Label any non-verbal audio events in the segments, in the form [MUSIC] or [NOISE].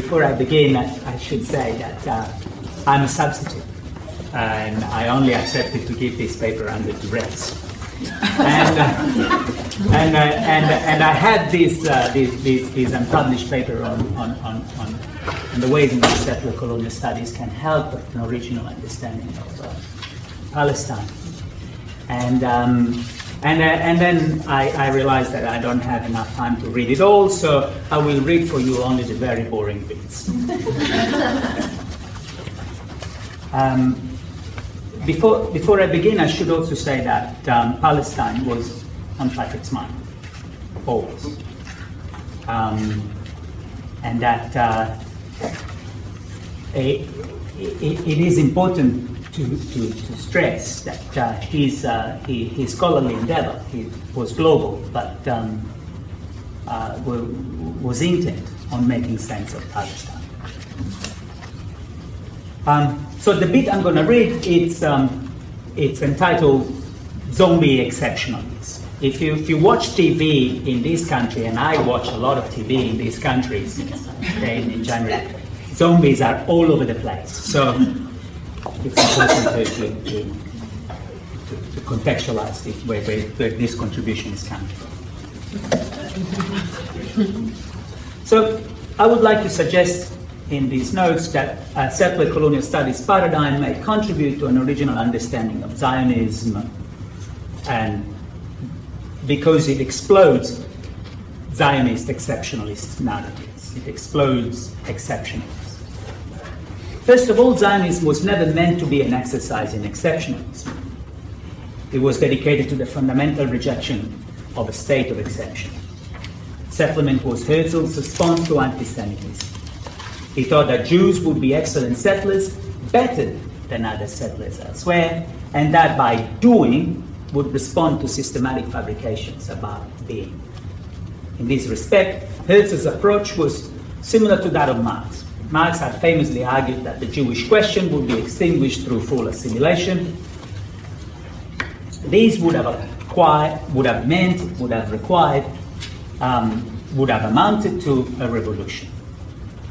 before I begin, I, I should say that uh, I'm a substitute, and I only accepted to give this paper under duress. and, uh, [LAUGHS] and, uh, and, and I had this, uh, this, this, this unpublished paper on, on, on, on, the ways in which settler colonial studies can help an original understanding of uh, Palestine. And, um, and, uh, and then I, I realized that I don't have enough time to read it all, so I will read for you only the very boring bits. [LAUGHS] um, before, before I begin, I should also say that um, Palestine was on Patrick's mind, always. Um, and that uh, it, it, it is important to, to, to stress that uh, his, uh, his scholarly endeavor was global, but um, uh, was intent on making sense of Palestine. Um, so the bit I'm going to read, it's, um, it's entitled Zombie Exceptionalism. If you, if you watch TV in this country, and I watch a lot of TV in these countries in January, zombies are all over the place. So it's important to, to, to, to contextualize it, where, where, where this contribution is coming from. so I would like to suggest in these notes that a settler colonial studies paradigm may contribute to an original understanding of Zionism and because it explodes Zionist exceptionalist narratives. It explodes exceptionalism. First of all, Zionism was never meant to be an exercise in exceptionalism. It was dedicated to the fundamental rejection of a state of exception. Settlement was Herzl's response to anti Semitism. He thought that Jews would be excellent settlers, better than other settlers elsewhere, and that by doing would respond to systematic fabrications about being. In this respect, Herzl's approach was similar to that of Marx. Marx had famously argued that the Jewish question would be extinguished through full assimilation. These would have acquired, would have meant, would have required, um, would have amounted to a revolution.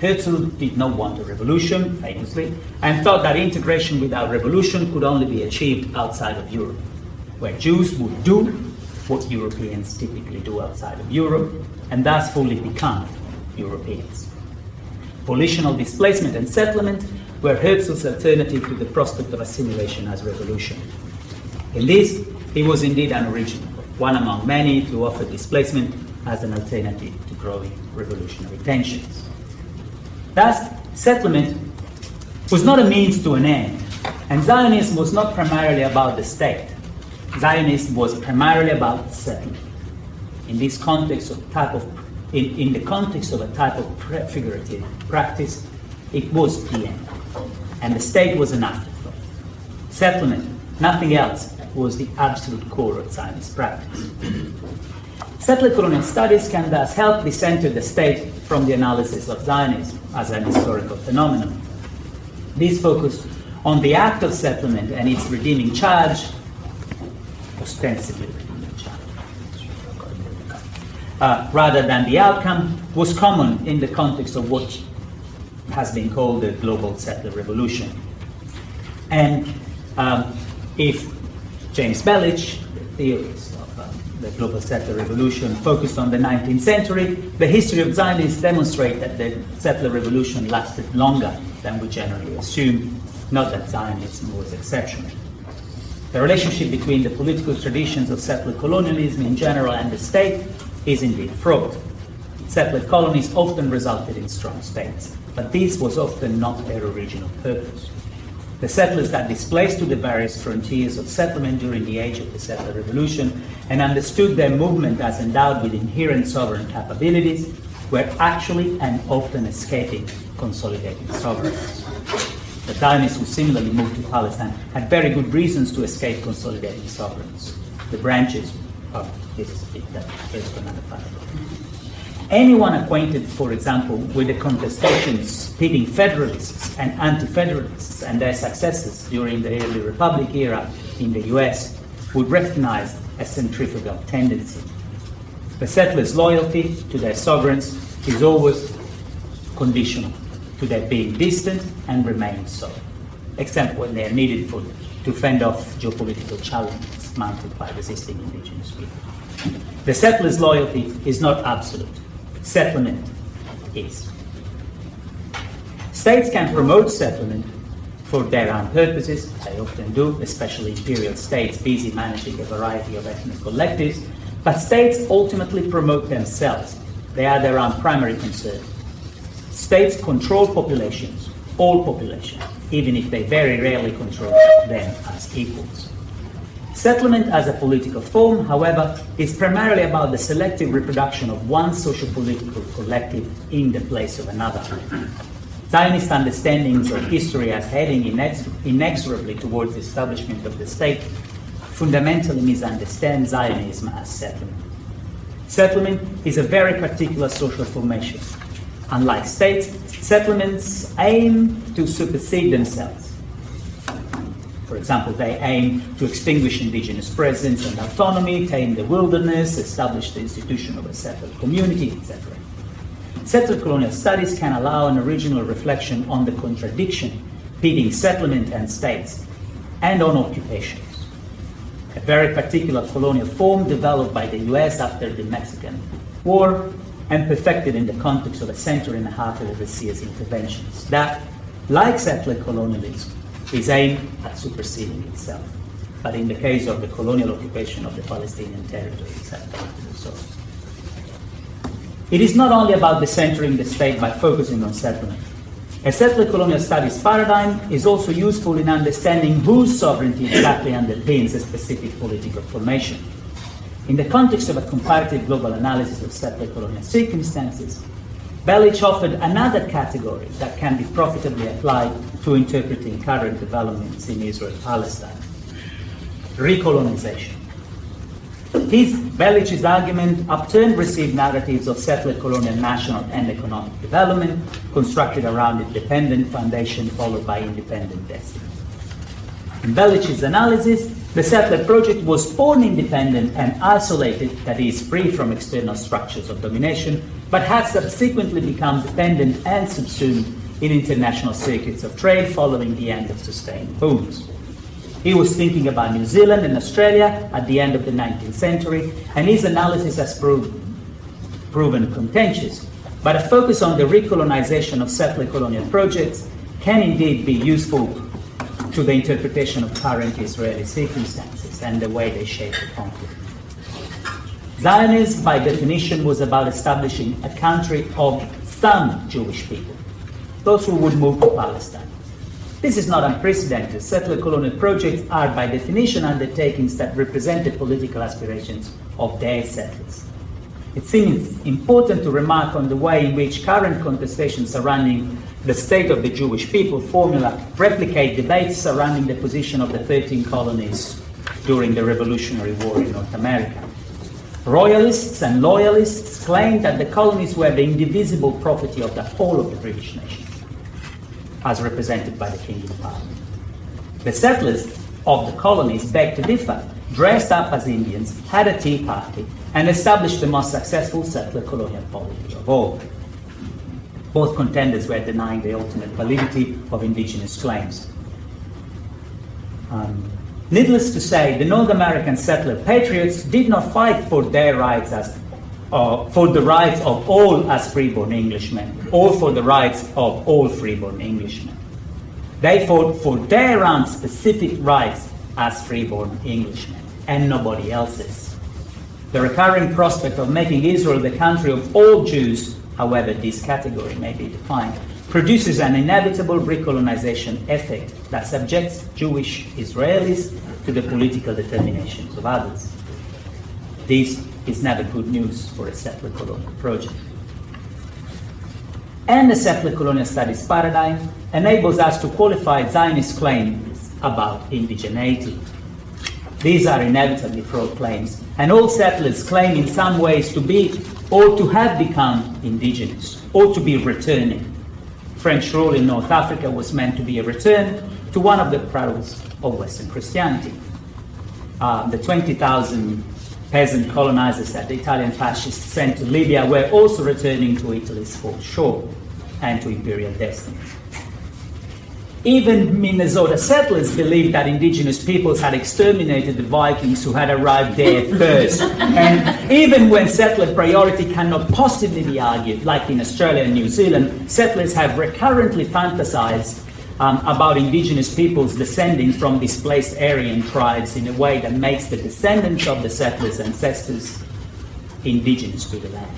Herzl did not want a revolution, famously, and thought that integration without revolution could only be achieved outside of Europe, where Jews would do what Europeans typically do outside of Europe, and thus fully become Europeans volitional displacement and settlement were Herzl's alternative to the prospect of assimilation as revolution. In this, he was indeed an original, one among many to offer displacement as an alternative to growing revolutionary tensions. Thus, settlement was not a means to an end, and Zionism was not primarily about the state. Zionism was primarily about settlement. In this context of type of in, in the context of a type of prefigurative practice, it was end. And the state was an afterthought. Settlement, nothing else, was the absolute core of Zionist practice. Settler colonial studies can thus help decenter the state from the analysis of Zionism as an historical phenomenon. This focus on the act of settlement and its redeeming charge, ostensibly uh, rather than the outcome was common in the context of what has been called the global settler revolution. And um, if James Belich, the theorist of uh, the global settler revolution, focused on the 19th century, the history of Zionists demonstrate that the settler revolution lasted longer than we generally assume, not that Zionism was exceptional. The relationship between the political traditions of settler colonialism in general and the state is indeed fraught. Settler colonies often resulted in strong states, but this was often not their original purpose. The settlers that displaced to the various frontiers of settlement during the age of the settler revolution and understood their movement as endowed with inherent sovereign capabilities were actually and often escaping consolidating sovereigns. The Zionists who similarly moved to Palestine had very good reasons to escape consolidating sovereigns. The branches of this is another part Anyone acquainted, for example, with the contestations pitting Federalists and Anti-Federalists and their successes during the early Republic era in the US would recognize a centrifugal tendency. The settlers' loyalty to their sovereigns is always conditional to their being distant and remain so, except when they are needed for, to fend off geopolitical challenges mounted by resisting indigenous people. The settler's loyalty is not absolute. Settlement is. States can promote settlement for their own purposes, they often do, especially imperial states busy managing a variety of ethnic collectives, but states ultimately promote themselves. They are their own primary concern. States control populations, all populations, even if they very rarely control them as equals. Settlement as a political form, however, is primarily about the selective reproduction of one social political collective in the place of another. Zionist understandings of history as heading inexorably towards the establishment of the state fundamentally misunderstand Zionism as settlement. Settlement is a very particular social formation. Unlike states, settlements aim to supersede themselves. For example, they aim to extinguish indigenous presence and autonomy, tame the wilderness, establish the institution of a settled community, etc. Settler colonial studies can allow an original reflection on the contradiction between settlement and states, and on occupations. A very particular colonial form developed by the US after the Mexican War and perfected in the context of a century and a half of overseas interventions. That, like settler colonialism, is aimed at superseding itself. But in the case of the colonial occupation of the Palestinian territory, it's at. It is not only about decentering the state by focusing on settlement. A settler colonial studies paradigm is also useful in understanding whose sovereignty exactly underpins a specific political formation. In the context of a comparative global analysis of settler colonial circumstances, Belich offered another category that can be profitably applied to interpreting current developments in Israel Palestine recolonization. His Belich's argument upturned received narratives of settler colonial national and economic development, constructed around a dependent foundation followed by independent destiny. In Belich's analysis, the settler project was born independent and isolated, that is, free from external structures of domination, but had subsequently become dependent and subsumed in international circuits of trade following the end of sustained booms. He was thinking about New Zealand and Australia at the end of the 19th century, and his analysis has proved, proven contentious. But a focus on the recolonization of settler colonial projects can indeed be useful to the interpretation of current Israeli circumstances and the way they shape the conflict. Zionism, by definition, was about establishing a country of some Jewish people, those who would move to Palestine. This is not unprecedented. Settler colonial projects are, by definition, undertakings that represent the political aspirations of their settlers. It seems important to remark on the way in which current contestations surrounding the state of the Jewish people formula replicate debates surrounding the position of the 13 colonies during the Revolutionary War in North America. Royalists and loyalists claimed that the colonies were the indivisible property of the whole of the British nation as represented by the King in Parliament. The settlers of the colonies begged to differ, dressed up as Indians, had a tea party, and established the most successful settler colonial polity of all. Both contenders were denying the ultimate validity of indigenous claims. Um, needless to say, the North American settler patriots did not fight for their rights as uh, for the rights of all as freeborn Englishmen, or for the rights of all freeborn Englishmen. They fought for their own specific rights as freeborn Englishmen, and nobody else's. The recurring prospect of making Israel the country of all Jews, however this category may be defined, produces an inevitable recolonization effect that subjects Jewish Israelis to the political determinations of others. This is never good news for a settler colonial project. And the settler colonial studies paradigm enables us to qualify Zionist claims about indigeneity. These are inevitably fraught claims, and all settlers claim in some ways to be or to have become indigenous or to be returning. French rule in North Africa was meant to be a return to one of the cradles of Western Christianity. Uh, the 20,000 peasant colonizers that the Italian fascists sent to Libya were also returning to Italy's fourth shore. and to imperial destiny. Even Minnesota settlers believed that indigenous peoples had exterminated the Vikings who had arrived there [LAUGHS] first. and even when settler priority cannot possibly be argued, like in Australia and New Zealand, settlers have recurrently fantasized um, about indigenous peoples descending from displaced Aryan tribes in a way that makes the descendants of the settlers' ancestors indigenous to the land.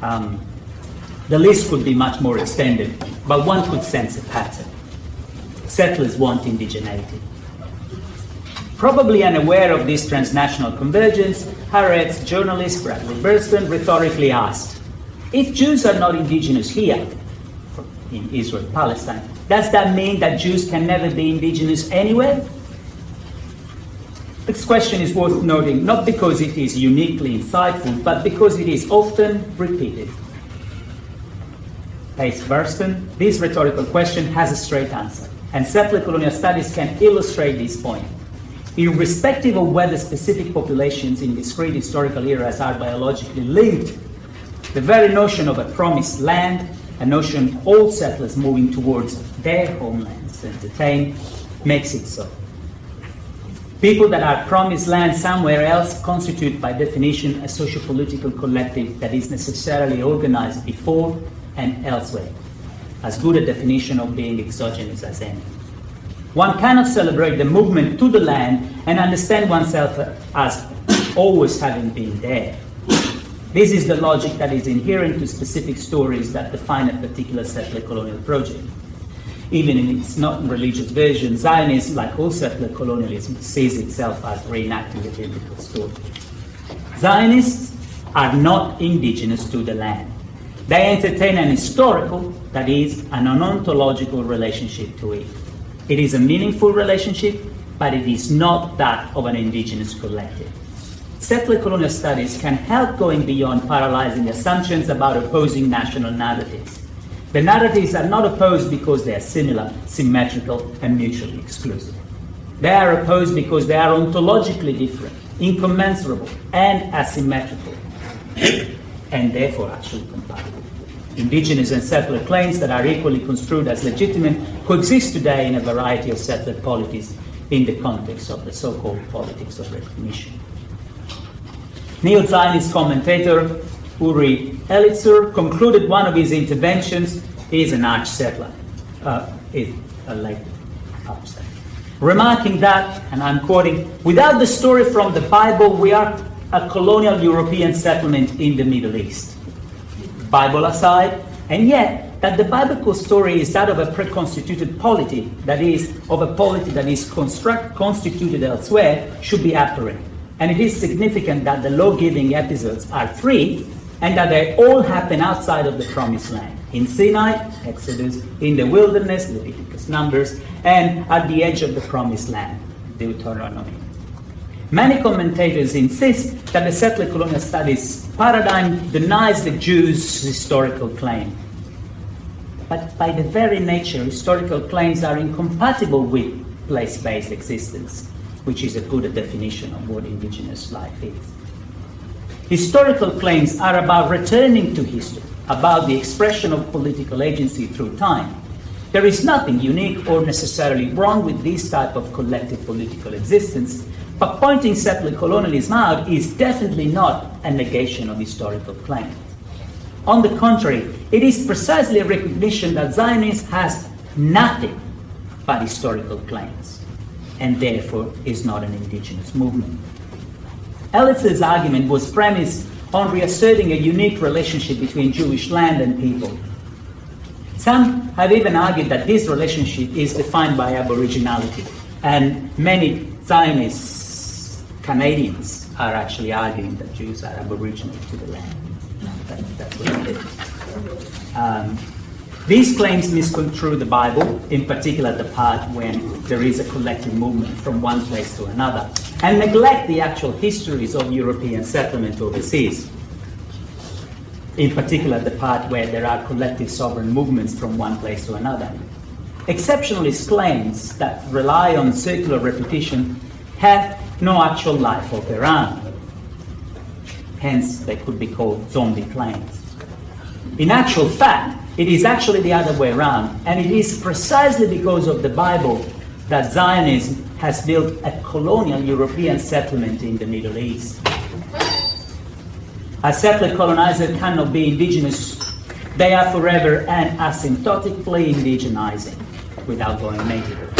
Um, the list could be much more extended, but one could sense a pattern. Settlers want indigeneity. Probably unaware of this transnational convergence, Haaretz journalist Bradley Burston rhetorically asked If Jews are not indigenous here, in Israel Palestine, does that mean that Jews can never be indigenous anywhere? This question is worth noting not because it is uniquely insightful, but because it is often repeated. Pace Burston, this rhetorical question has a straight answer, and settler colonial studies can illustrate this point. Irrespective of whether specific populations in discrete historical eras are biologically linked, the very notion of a promised land, a notion all settlers moving towards their homelands entertain, makes it so. People that are promised land somewhere else constitute, by definition, a socio-political collective that is necessarily organized before and elsewhere. As good a definition of being exogenous as any. One cannot celebrate the movement to the land and understand oneself as always having been there. This is the logic that is inherent to specific stories that define a particular settler colonial project. Even in its not religious version, Zionism, like all settler colonialism, sees itself as reenacting a biblical story. Zionists are not indigenous to the land. They entertain an historical, that is, an ontological relationship to it. It is a meaningful relationship, but it is not that of an indigenous collective. Settler colonial studies can help going beyond paralyzing assumptions about opposing national narratives. The narratives are not opposed because they are similar, symmetrical, and mutually exclusive. They are opposed because they are ontologically different, incommensurable, and asymmetrical and therefore actually compatible. Indigenous and settler claims that are equally construed as legitimate coexist today in a variety of settler polities in the context of the so-called politics of recognition. Neo-Zionist commentator Uri Elitzur concluded one of his interventions is an arch settler, uh, is a late arch settler, remarking that, and I'm quoting, without the story from the Bible, we are a colonial European settlement in the Middle East. Bible aside, and yet that the biblical story is that of a preconstituted polity, that is, of a polity that is construct, constituted elsewhere, should be apparent. And it is significant that the law giving episodes are three and that they all happen outside of the promised land in Sinai, Exodus, in the wilderness, Leviticus, Numbers, and at the edge of the promised land, Deuteronomy. Many commentators insist that the settler colonial studies paradigm denies the Jews' historical claim. But by the very nature, historical claims are incompatible with place based existence, which is a good definition of what indigenous life is. Historical claims are about returning to history, about the expression of political agency through time. There is nothing unique or necessarily wrong with this type of collective political existence, but pointing settler colonialism out is definitely not a negation of historical claims. On the contrary, it is precisely a recognition that Zionism has nothing but historical claims, and therefore is not an indigenous movement. Elitzur's argument was premised on reasserting a unique relationship between Jewish land and people. Some have even argued that this relationship is defined by aboriginality, and many Zionists Canadians are actually arguing that Jews are aboriginal to the land. That, that's what it is. Um, these claims misconstrue the Bible, in particular the part when there is a collective movement from one place to another, and neglect the actual histories of European settlement overseas. In particular, the part where there are collective sovereign movements from one place to another. Exceptionalist claims that rely on circular repetition have no actual life of their own. Hence, they could be called zombie claims. In actual fact, it is actually the other way around, and it is precisely because of the Bible that Zionism has built a colonial European settlement in the Middle East. A settler colonizer cannot be indigenous. They are forever and asymptotically indigenizing without going native.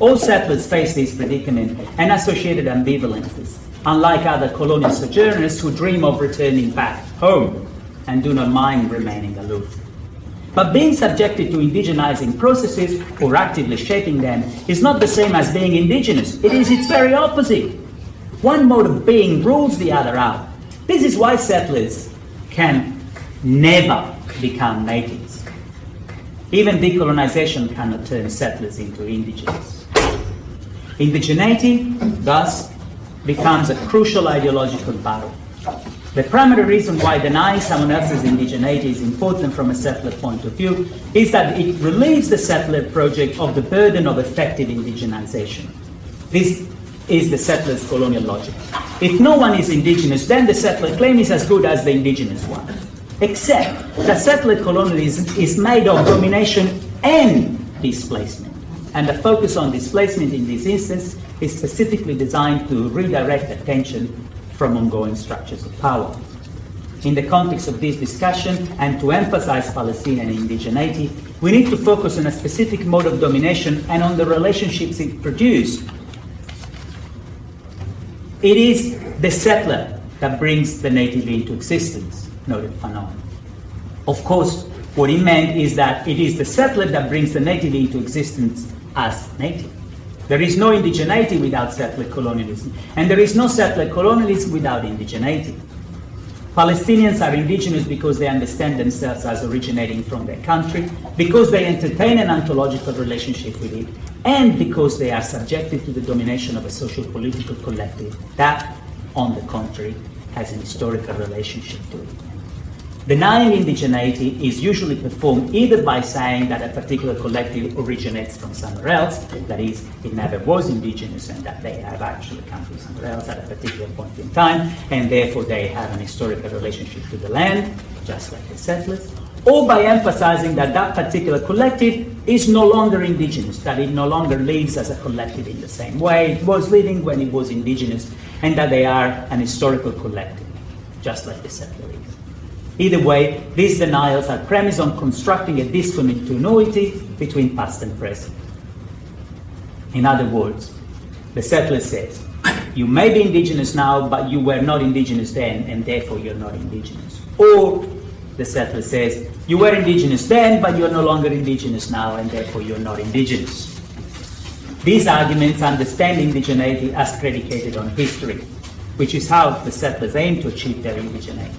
All settlers face this predicament and associated ambivalences, unlike other colonial sojourners who dream of returning back home and do not mind remaining aloof. But being subjected to indigenizing processes or actively shaping them is not the same as being indigenous. It is its very opposite. One mode of being rules the other out. This is why settlers can never become natives. Even decolonization cannot turn settlers into indigenous. Indigeneity, thus, becomes a crucial ideological battle. The primary reason why denying someone else's indigeneity is important from a settler point of view is that it relieves the settler project of the burden of effective indigenization. This is the settler's colonial logic. If no one is indigenous, then the settler claim is as good as the indigenous one. Except that settler colonialism is made of domination and displacement. And the focus on displacement in this instance is specifically designed to redirect attention from ongoing structures of power. In the context of this discussion, and to emphasize Palestinian indigeneity, we need to focus on a specific mode of domination and on the relationships it produced it is the settler that brings the native into existence, noted Fanon. Of course, what he meant is that it is the settler that brings the native into existence as native. There is no indigeneity without settler colonialism, and there is no settler colonialism without indigeneity. Palestinians are indigenous because they understand themselves as originating from their country, because they entertain an ontological relationship with it, and because they are subjected to the domination of a social political collective that, on the contrary, has an historical relationship to it. Denying indigeneity is usually performed either by saying that a particular collective originates from somewhere else, that is, it never was indigenous and that they have actually come from somewhere else at a particular point in time, and therefore they have an historical relationship to the land, just like the settlers, or by emphasizing that that particular collective is no longer indigenous, that it no longer lives as a collective in the same way it was living when it was indigenous, and that they are an historical collective, just like the settlers. Either way, these denials are premised on constructing a discontinuity between past and present. In other words, the settler says, you may be indigenous now, but you were not indigenous then, and therefore you're not indigenous. Or the settler says, you were indigenous then, but you're no longer indigenous now, and therefore you're not indigenous. These arguments understand indigeneity as predicated on history, which is how the settlers aim to achieve their indigeneity.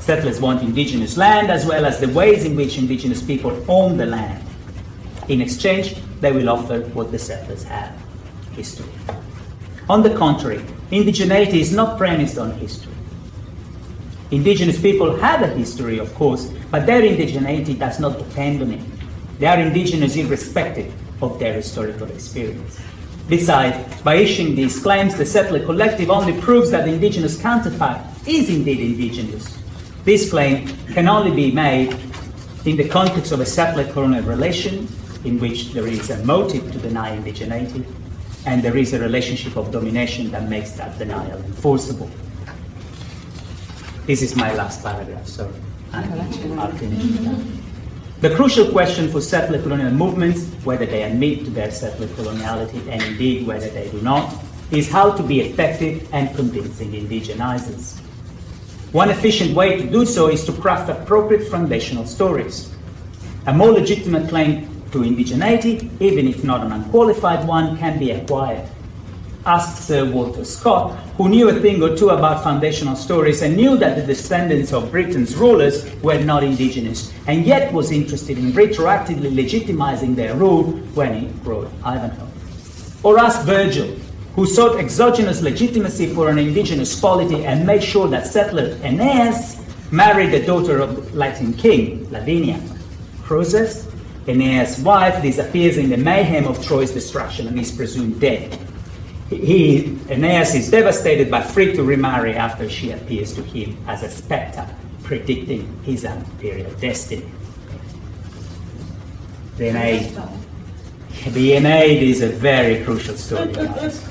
Settlers want indigenous land as well as the ways in which indigenous people own the land. In exchange, they will offer what the settlers have history. On the contrary, indigeneity is not premised on history. Indigenous people have a history, of course, but their indigeneity does not depend on it. They are indigenous irrespective of their historical experience. Besides, by issuing these claims, the settler collective only proves that the indigenous counterpart is indeed indigenous this claim can only be made in the context of a settler-colonial relation in which there is a motive to deny indigeneity and there is a relationship of domination that makes that denial enforceable. This is my last paragraph, so I'll finish The crucial question for settler colonial movements, whether they admit to their settler coloniality and indeed whether they do not, is how to be effective and convincing indigenizers. One efficient way to do so is to craft appropriate foundational stories. A more legitimate claim to indigeneity, even if not an unqualified one, can be acquired. Ask Sir Walter Scott, who knew a thing or two about foundational stories and knew that the descendants of Britain's rulers were not indigenous, and yet was interested in retroactively legitimizing their rule when he wrote Ivanhoe. Or ask Virgil, who sought exogenous legitimacy for an indigenous polity and made sure that settler Aeneas married the daughter of the Latin king, Lavinia. Creusa, Aeneas' wife, disappears in the mayhem of Troy's destruction and is presumed dead. He, Aeneas is devastated but free to remarry after she appears to him as a spectre, predicting his imperial destiny. The Aeneid, the Aeneid is a very crucial story. guys.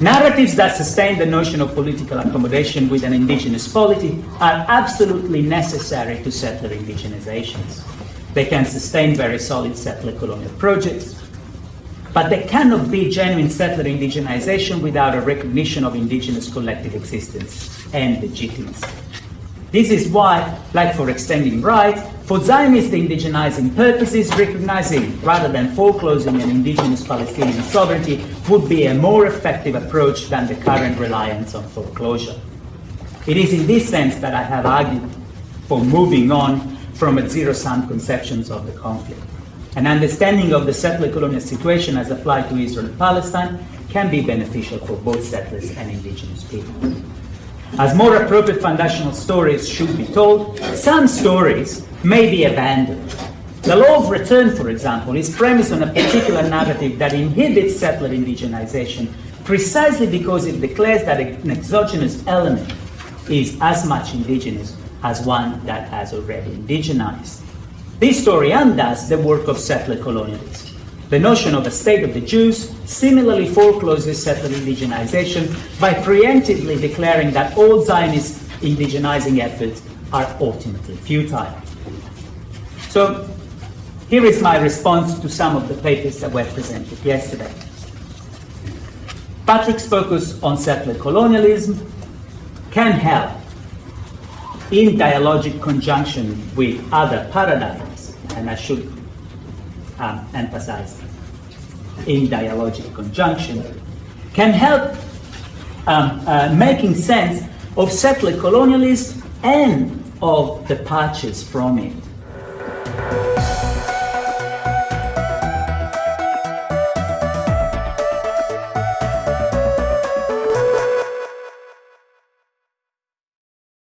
Narratives that sustain the notion of political accommodation with an indigenous polity are absolutely necessary to settler indigenizations. They can sustain very solid settler colonial projects, but there cannot be genuine settler indigenization without a recognition of indigenous collective existence and legitimacy. This is why, like for extending rights, for Zionist indigenizing purposes, recognizing rather than foreclosing an indigenous Palestinian sovereignty would be a more effective approach than the current reliance on foreclosure. It is in this sense that I have argued for moving on from a zero sum conceptions of the conflict. An understanding of the settler colonial situation as applied to Israel and Palestine can be beneficial for both settlers and indigenous people. As more appropriate foundational stories should be told, some stories may be abandoned. The law of return, for example, is premised on a particular narrative that inhibits settler indigenization precisely because it declares that an exogenous element is as much indigenous as one that has already indigenized. This story undoes the work of settler colonialism. The notion of a state of the Jews similarly forecloses settler indigenization by preemptively declaring that all Zionist indigenizing efforts are ultimately futile. So, here is my response to some of the papers that were presented yesterday. Patrick's focus on settler colonialism can help in dialogic conjunction with other paradigms, and I should um, emphasize in dialogic conjunction, can help um, uh, making sense of settler colonialism and of departures from it.